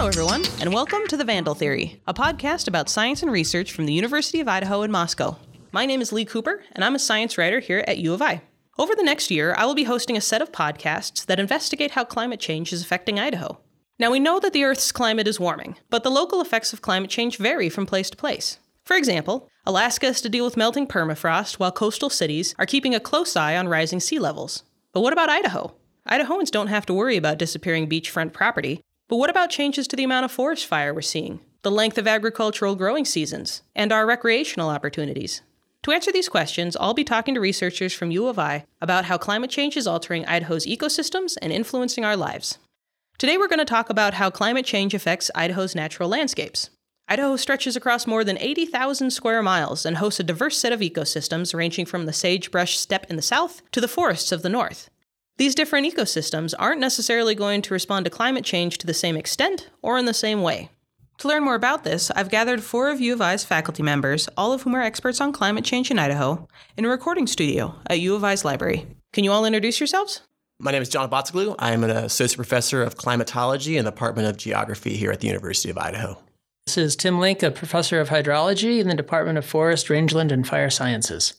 Hello, everyone, and welcome to The Vandal Theory, a podcast about science and research from the University of Idaho in Moscow. My name is Lee Cooper, and I'm a science writer here at U of I. Over the next year, I will be hosting a set of podcasts that investigate how climate change is affecting Idaho. Now, we know that the Earth's climate is warming, but the local effects of climate change vary from place to place. For example, Alaska has to deal with melting permafrost while coastal cities are keeping a close eye on rising sea levels. But what about Idaho? Idahoans don't have to worry about disappearing beachfront property, but what about changes to the amount of forest fire we're seeing, the length of agricultural growing seasons, and our recreational opportunities? To answer these questions, I'll be talking to researchers from U of I about how climate change is altering Idaho's ecosystems and influencing our lives. Today, we're going to talk about how climate change affects Idaho's natural landscapes. Idaho stretches across more than 80,000 square miles and hosts a diverse set of ecosystems ranging from the sagebrush steppe in the south to the forests of the north. These different ecosystems aren't necessarily going to respond to climate change to the same extent or in the same way. To learn more about this, I've gathered four of U of I's faculty members, all of whom are experts on climate change in Idaho, in a recording studio at U of I's library. Can you all introduce yourselves? My name is John Abatzoglou. I am an associate professor of climatology in the Department of Geography here at the University of Idaho. This is Tim Link, a professor of hydrology in the Department of Forest, Rangeland, and Fire Sciences.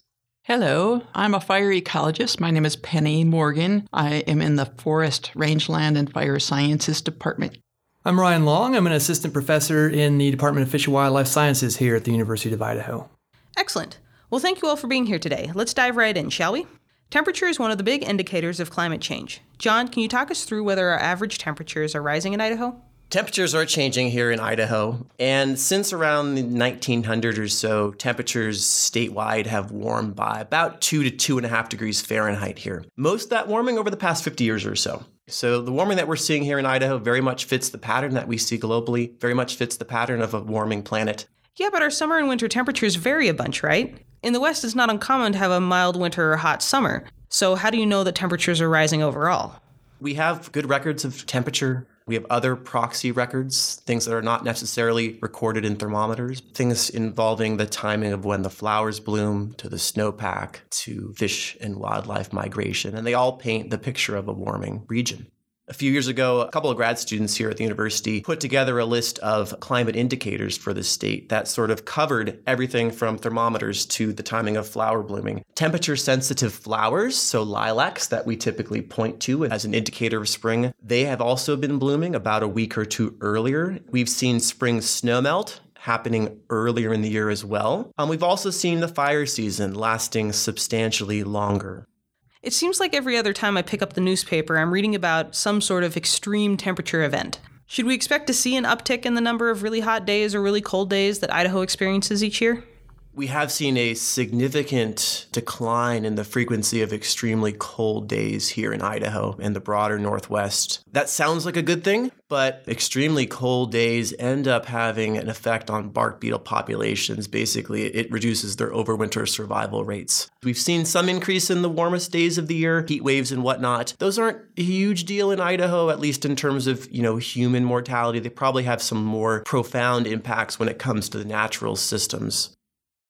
Hello, I'm a fire ecologist. My name is Penny Morgan. I am in the Forest, Rangeland, and Fire Sciences Department. I'm Ryan Long. I'm an assistant professor in the Department of Fish and Wildlife Sciences here at the University of Idaho. Excellent. Well, thank you all for being here today. Let's dive right in, shall we? Temperature is one of the big indicators of climate change. John, can you talk us through whether our average temperatures are rising in Idaho? Temperatures are changing here in Idaho, and since around the 1900 or so, temperatures statewide have warmed by about two to two and a half degrees Fahrenheit here. Most of that warming over the past 50 years or so. So the warming that we're seeing here in Idaho very much fits the pattern that we see globally, very much fits the pattern of a warming planet. Yeah, but our summer and winter temperatures vary a bunch, right? In the West, it's not uncommon to have a mild winter or hot summer. So, how do you know that temperatures are rising overall? We have good records of temperature. We have other proxy records, things that are not necessarily recorded in thermometers, things involving the timing of when the flowers bloom, to the snowpack, to fish and wildlife migration, and they all paint the picture of a warming region. A few years ago, a couple of grad students here at the university put together a list of climate indicators for the state that sort of covered everything from thermometers to the timing of flower blooming. Temperature sensitive flowers, so lilacs that we typically point to as an indicator of spring, they have also been blooming about a week or two earlier. We've seen spring snowmelt happening earlier in the year as well. Um, we've also seen the fire season lasting substantially longer. It seems like every other time I pick up the newspaper, I'm reading about some sort of extreme temperature event. Should we expect to see an uptick in the number of really hot days or really cold days that Idaho experiences each year? We have seen a significant decline in the frequency of extremely cold days here in Idaho and the broader Northwest. That sounds like a good thing, but extremely cold days end up having an effect on bark beetle populations. Basically, it reduces their overwinter survival rates. We've seen some increase in the warmest days of the year, heat waves and whatnot. Those aren't a huge deal in Idaho, at least in terms of, you know, human mortality. They probably have some more profound impacts when it comes to the natural systems.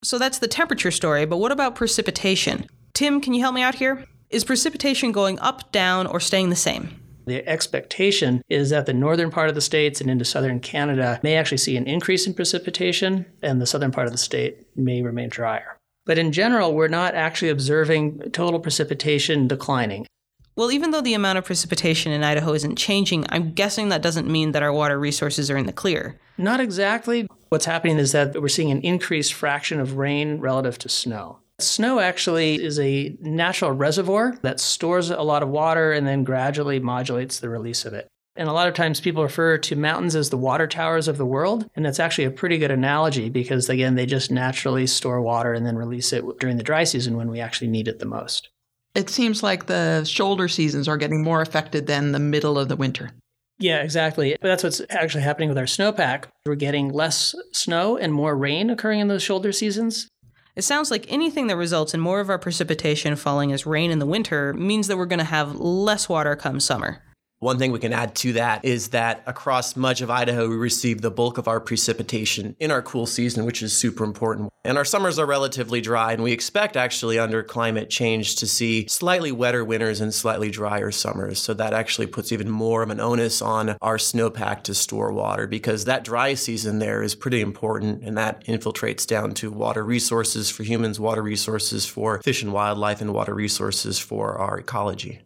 So that's the temperature story, but what about precipitation? Tim, can you help me out here? Is precipitation going up, down, or staying the same? The expectation is that the northern part of the states and into southern Canada may actually see an increase in precipitation, and the southern part of the state may remain drier. But in general, we're not actually observing total precipitation declining. Well, even though the amount of precipitation in Idaho isn't changing, I'm guessing that doesn't mean that our water resources are in the clear. Not exactly. What's happening is that we're seeing an increased fraction of rain relative to snow. Snow actually is a natural reservoir that stores a lot of water and then gradually modulates the release of it. And a lot of times people refer to mountains as the water towers of the world. And that's actually a pretty good analogy because, again, they just naturally store water and then release it during the dry season when we actually need it the most. It seems like the shoulder seasons are getting more affected than the middle of the winter. Yeah, exactly. But that's what's actually happening with our snowpack. We're getting less snow and more rain occurring in those shoulder seasons. It sounds like anything that results in more of our precipitation falling as rain in the winter means that we're going to have less water come summer. One thing we can add to that is that across much of Idaho, we receive the bulk of our precipitation in our cool season, which is super important. And our summers are relatively dry, and we expect actually under climate change to see slightly wetter winters and slightly drier summers. So that actually puts even more of an onus on our snowpack to store water because that dry season there is pretty important, and that infiltrates down to water resources for humans, water resources for fish and wildlife, and water resources for our ecology.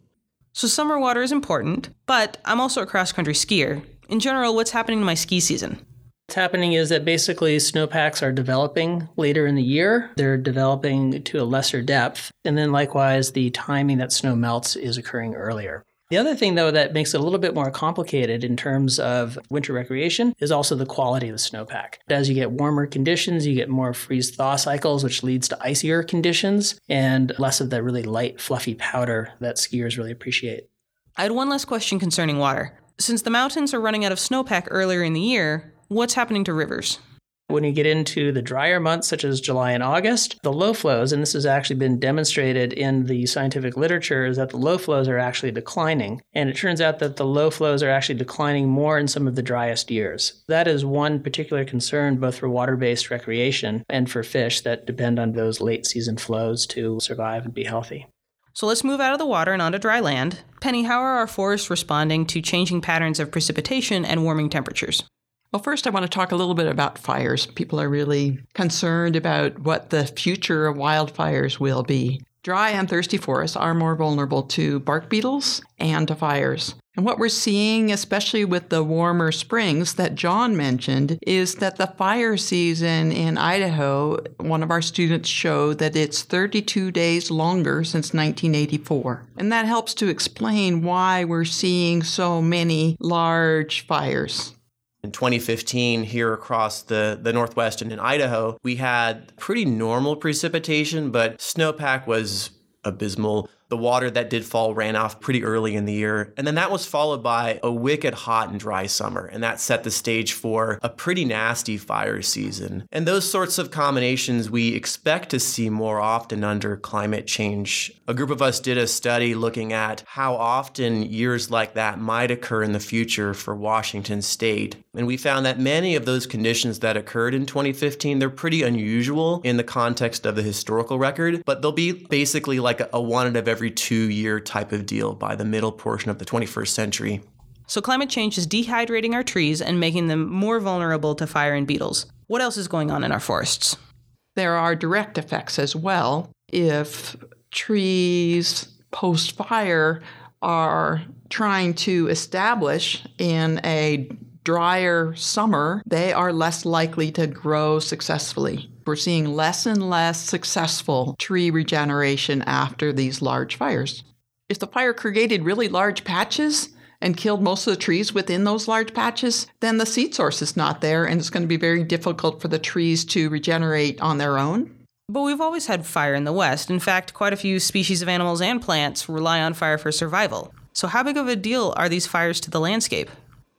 So summer water is important, but I'm also a cross country skier. In general, what's happening to my ski season? What's happening is that basically snowpacks are developing later in the year. They're developing to a lesser depth. And then likewise, the timing that snow melts is occurring earlier. The other thing, though, that makes it a little bit more complicated in terms of winter recreation is also the quality of the snowpack. As you get warmer conditions, you get more freeze thaw cycles, which leads to icier conditions and less of that really light, fluffy powder that skiers really appreciate. I had one last question concerning water. Since the mountains are running out of snowpack earlier in the year, what's happening to rivers? When you get into the drier months, such as July and August, the low flows, and this has actually been demonstrated in the scientific literature, is that the low flows are actually declining. And it turns out that the low flows are actually declining more in some of the driest years. That is one particular concern, both for water based recreation and for fish that depend on those late season flows to survive and be healthy. So let's move out of the water and onto dry land. Penny, how are our forests responding to changing patterns of precipitation and warming temperatures? Well, first, I want to talk a little bit about fires. People are really concerned about what the future of wildfires will be. Dry and thirsty forests are more vulnerable to bark beetles and to fires. And what we're seeing, especially with the warmer springs that John mentioned, is that the fire season in Idaho, one of our students showed that it's 32 days longer since 1984. And that helps to explain why we're seeing so many large fires. In 2015, here across the, the Northwest and in Idaho, we had pretty normal precipitation, but snowpack was abysmal. The water that did fall ran off pretty early in the year. And then that was followed by a wicked hot and dry summer. And that set the stage for a pretty nasty fire season. And those sorts of combinations we expect to see more often under climate change. A group of us did a study looking at how often years like that might occur in the future for Washington state. And we found that many of those conditions that occurred in 2015, they're pretty unusual in the context of the historical record, but they'll be basically like a, a one out of every two year type of deal by the middle portion of the 21st century. So, climate change is dehydrating our trees and making them more vulnerable to fire and beetles. What else is going on in our forests? There are direct effects as well. If trees post fire are trying to establish in a drier summer, they are less likely to grow successfully. We're seeing less and less successful tree regeneration after these large fires. If the fire created really large patches and killed most of the trees within those large patches, then the seed source is not there and it's going to be very difficult for the trees to regenerate on their own. But we've always had fire in the West. In fact, quite a few species of animals and plants rely on fire for survival. So, how big of a deal are these fires to the landscape?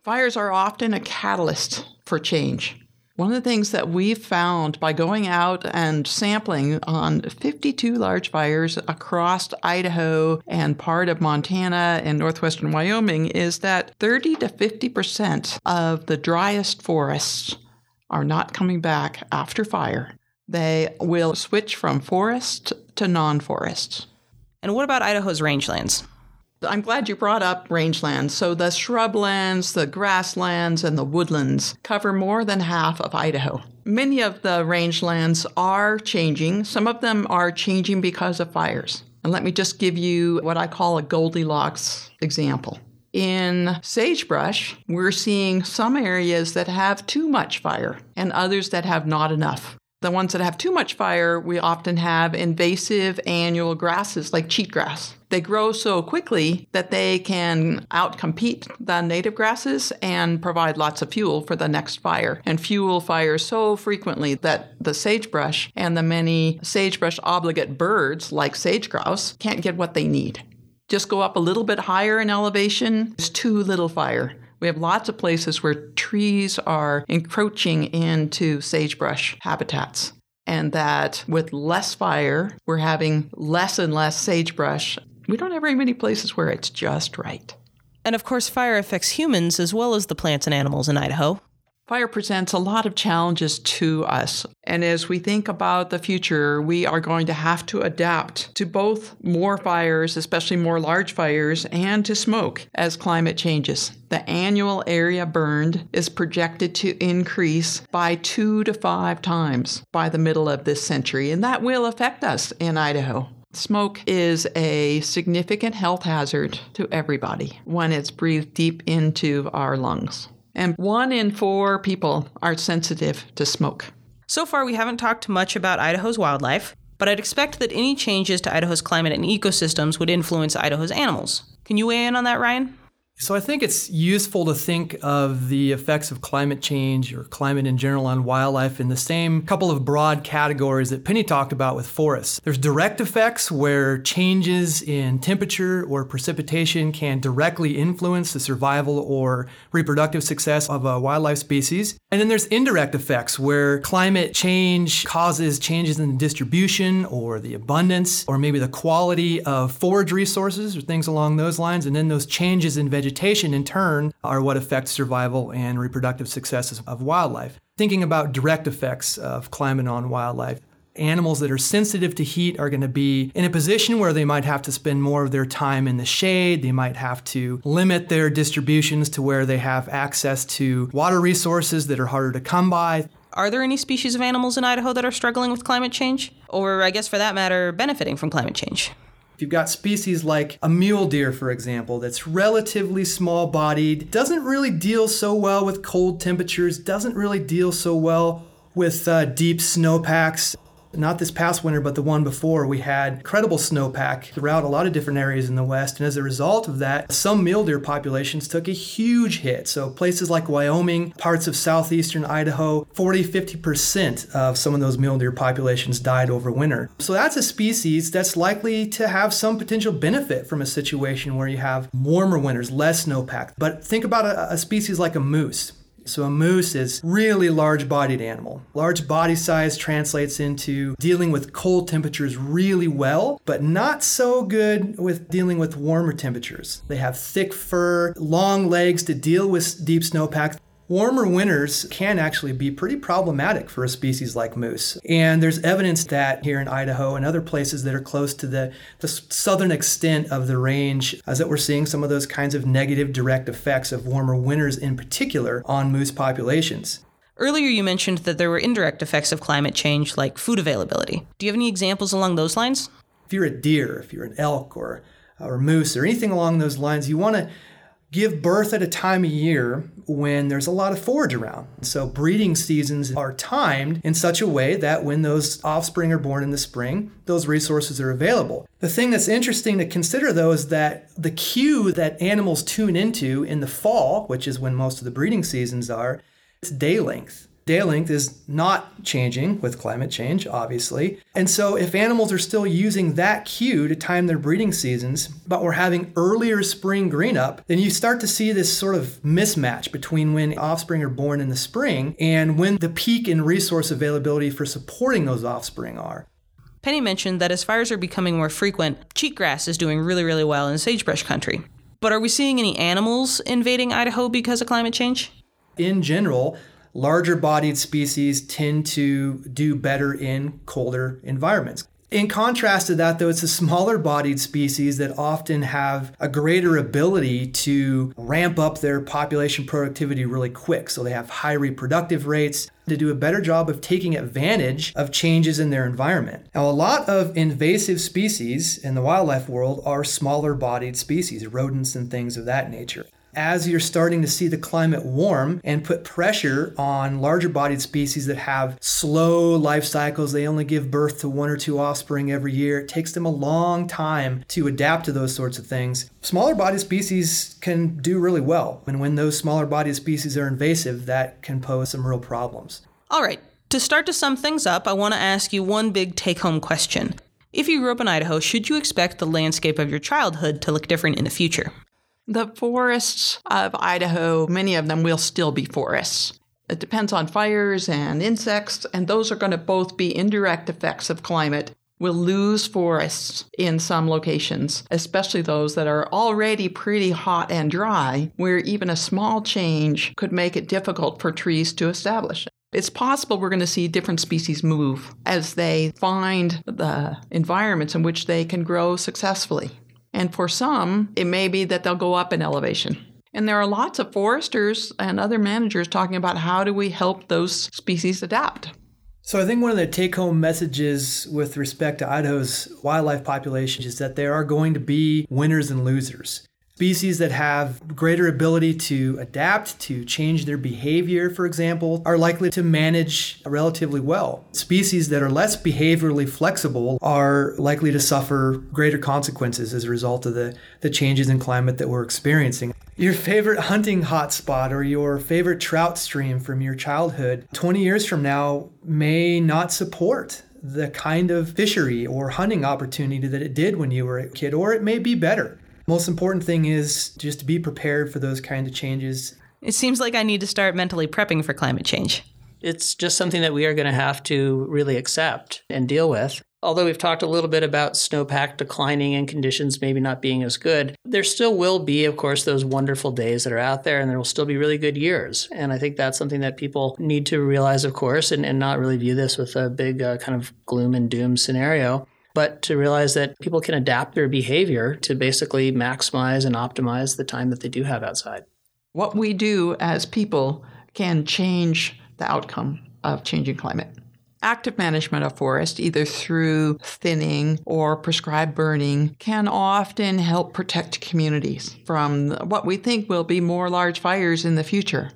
Fires are often a catalyst for change. One of the things that we've found by going out and sampling on 52 large fires across Idaho and part of Montana and northwestern Wyoming is that 30 to 50% of the driest forests are not coming back after fire. They will switch from forest to non forest. And what about Idaho's rangelands? I'm glad you brought up rangelands. So the shrublands, the grasslands, and the woodlands cover more than half of Idaho. Many of the rangelands are changing. Some of them are changing because of fires. And let me just give you what I call a Goldilocks example. In sagebrush, we're seeing some areas that have too much fire and others that have not enough. The ones that have too much fire, we often have invasive annual grasses like cheatgrass. They grow so quickly that they can outcompete the native grasses and provide lots of fuel for the next fire, and fuel fires so frequently that the sagebrush and the many sagebrush obligate birds, like sage grouse, can't get what they need. Just go up a little bit higher in elevation, there's too little fire. We have lots of places where trees are encroaching into sagebrush habitats. And that with less fire, we're having less and less sagebrush. We don't have very many places where it's just right. And of course, fire affects humans as well as the plants and animals in Idaho. Fire presents a lot of challenges to us. And as we think about the future, we are going to have to adapt to both more fires, especially more large fires, and to smoke as climate changes. The annual area burned is projected to increase by two to five times by the middle of this century, and that will affect us in Idaho. Smoke is a significant health hazard to everybody when it's breathed deep into our lungs and one in four people are sensitive to smoke. So far, we haven't talked much about Idaho's wildlife, but I'd expect that any changes to Idaho's climate and ecosystems would influence Idaho's animals. Can you weigh in on that, Ryan? So I think it's useful to think of the effects of climate change or climate in general on wildlife in the same couple of broad categories that Penny talked about with forests. There's direct effects where changes in temperature or precipitation can directly influence the survival or reproductive success of a wildlife species. And then there's indirect effects where climate change causes changes in the distribution or the abundance or maybe the quality of forage resources or things along those lines. And then those changes in vegetation vegetation, in turn, are what affect survival and reproductive successes of wildlife. Thinking about direct effects of climate on wildlife, animals that are sensitive to heat are going to be in a position where they might have to spend more of their time in the shade. They might have to limit their distributions to where they have access to water resources that are harder to come by. Are there any species of animals in Idaho that are struggling with climate change? Or, I guess for that matter, benefiting from climate change? If you've got species like a mule deer, for example, that's relatively small bodied, doesn't really deal so well with cold temperatures, doesn't really deal so well with uh, deep snowpacks, not this past winter, but the one before, we had incredible snowpack throughout a lot of different areas in the West. And as a result of that, some mule deer populations took a huge hit. So places like Wyoming, parts of southeastern Idaho, 40, 50% of some of those mule deer populations died over winter. So that's a species that's likely to have some potential benefit from a situation where you have warmer winters, less snowpack. But think about a, a species like a moose. So a moose is really large bodied animal. Large body size translates into dealing with cold temperatures really well, but not so good with dealing with warmer temperatures. They have thick fur, long legs to deal with deep snowpack. Warmer winters can actually be pretty problematic for a species like moose. And there's evidence that here in Idaho and other places that are close to the, the southern extent of the range, as that we're seeing some of those kinds of negative direct effects of warmer winters in particular on moose populations. Earlier, you mentioned that there were indirect effects of climate change, like food availability. Do you have any examples along those lines? If you're a deer, if you're an elk or, or moose or anything along those lines, you want to give birth at a time of year when there's a lot of forage around. So breeding seasons are timed in such a way that when those offspring are born in the spring, those resources are available. The thing that's interesting to consider though is that the cue that animals tune into in the fall, which is when most of the breeding seasons are, it's day length. Day length is not changing with climate change, obviously. And so, if animals are still using that cue to time their breeding seasons, but we're having earlier spring green up, then you start to see this sort of mismatch between when offspring are born in the spring and when the peak in resource availability for supporting those offspring are. Penny mentioned that as fires are becoming more frequent, cheatgrass is doing really, really well in sagebrush country. But are we seeing any animals invading Idaho because of climate change? In general, larger bodied species tend to do better in colder environments. In contrast to that, though, it's the smaller bodied species that often have a greater ability to ramp up their population productivity really quick. So they have high reproductive rates to do a better job of taking advantage of changes in their environment. Now, a lot of invasive species in the wildlife world are smaller bodied species, rodents and things of that nature as you're starting to see the climate warm and put pressure on larger bodied species that have slow life cycles, they only give birth to one or two offspring every year. It takes them a long time to adapt to those sorts of things. Smaller bodied species can do really well. And when those smaller bodied species are invasive, that can pose some real problems. All right. To start to sum things up, I want to ask you one big take home question. If you grew up in Idaho, should you expect the landscape of your childhood to look different in the future? The forests of Idaho, many of them will still be forests. It depends on fires and insects, and those are going to both be indirect effects of climate. We'll lose forests in some locations, especially those that are already pretty hot and dry, where even a small change could make it difficult for trees to establish. It's possible we're going to see different species move as they find the environments in which they can grow successfully. And for some, it may be that they'll go up in elevation. And there are lots of foresters and other managers talking about how do we help those species adapt. So I think one of the take-home messages with respect to Idaho's wildlife population is that there are going to be winners and losers. Species that have greater ability to adapt, to change their behavior, for example, are likely to manage relatively well. Species that are less behaviorally flexible are likely to suffer greater consequences as a result of the, the changes in climate that we're experiencing your favorite hunting hotspot or your favorite trout stream from your childhood 20 years from now may not support the kind of fishery or hunting opportunity that it did when you were a kid, or it may be better. Most important thing is just to be prepared for those kind of changes. It seems like I need to start mentally prepping for climate change. It's just something that we are going to have to really accept and deal with. Although we've talked a little bit about snowpack declining and conditions maybe not being as good, there still will be, of course, those wonderful days that are out there, and there will still be really good years. And I think that's something that people need to realize, of course, and, and not really view this with a big uh, kind of gloom and doom scenario, but to realize that people can adapt their behavior to basically maximize and optimize the time that they do have outside. What we do as people can change the outcome of changing climate. Active management of forest, either through thinning or prescribed burning, can often help protect communities from what we think will be more large fires in the future.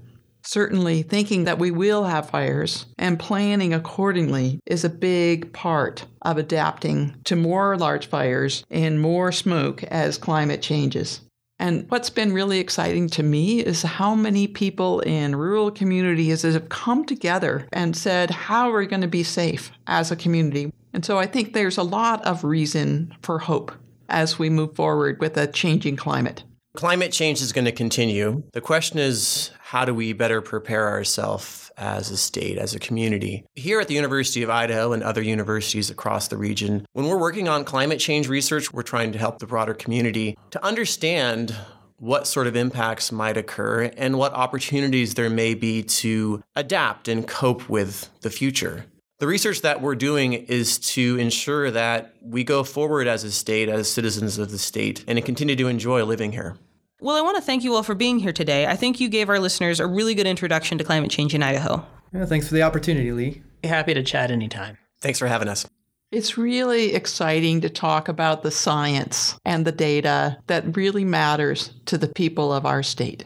Certainly, thinking that we will have fires and planning accordingly is a big part of adapting to more large fires and more smoke as climate changes. And what's been really exciting to me is how many people in rural communities have come together and said, How are we going to be safe as a community? And so I think there's a lot of reason for hope as we move forward with a changing climate. Climate change is going to continue. The question is, how do we better prepare ourselves as a state, as a community. Here at the University of Idaho and other universities across the region, when we're working on climate change research, we're trying to help the broader community to understand what sort of impacts might occur and what opportunities there may be to adapt and cope with the future. The research that we're doing is to ensure that we go forward as a state, as citizens of the state, and continue to enjoy living here. Well, I want to thank you all for being here today. I think you gave our listeners a really good introduction to climate change in Idaho. Yeah, thanks for the opportunity, Lee. Happy to chat anytime. Thanks for having us. It's really exciting to talk about the science and the data that really matters to the people of our state.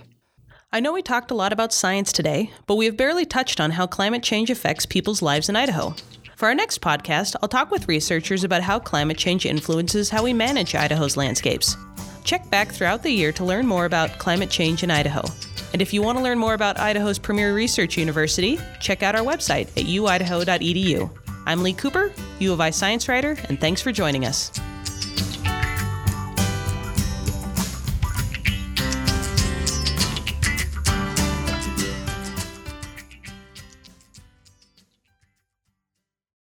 I know we talked a lot about science today, but we have barely touched on how climate change affects people's lives in Idaho. For our next podcast, I'll talk with researchers about how climate change influences how we manage Idaho's landscapes. Check back throughout the year to learn more about climate change in Idaho. And if you want to learn more about Idaho's premier research university, check out our website at uidaho.edu. I'm Lee Cooper, U of I science writer, and thanks for joining us.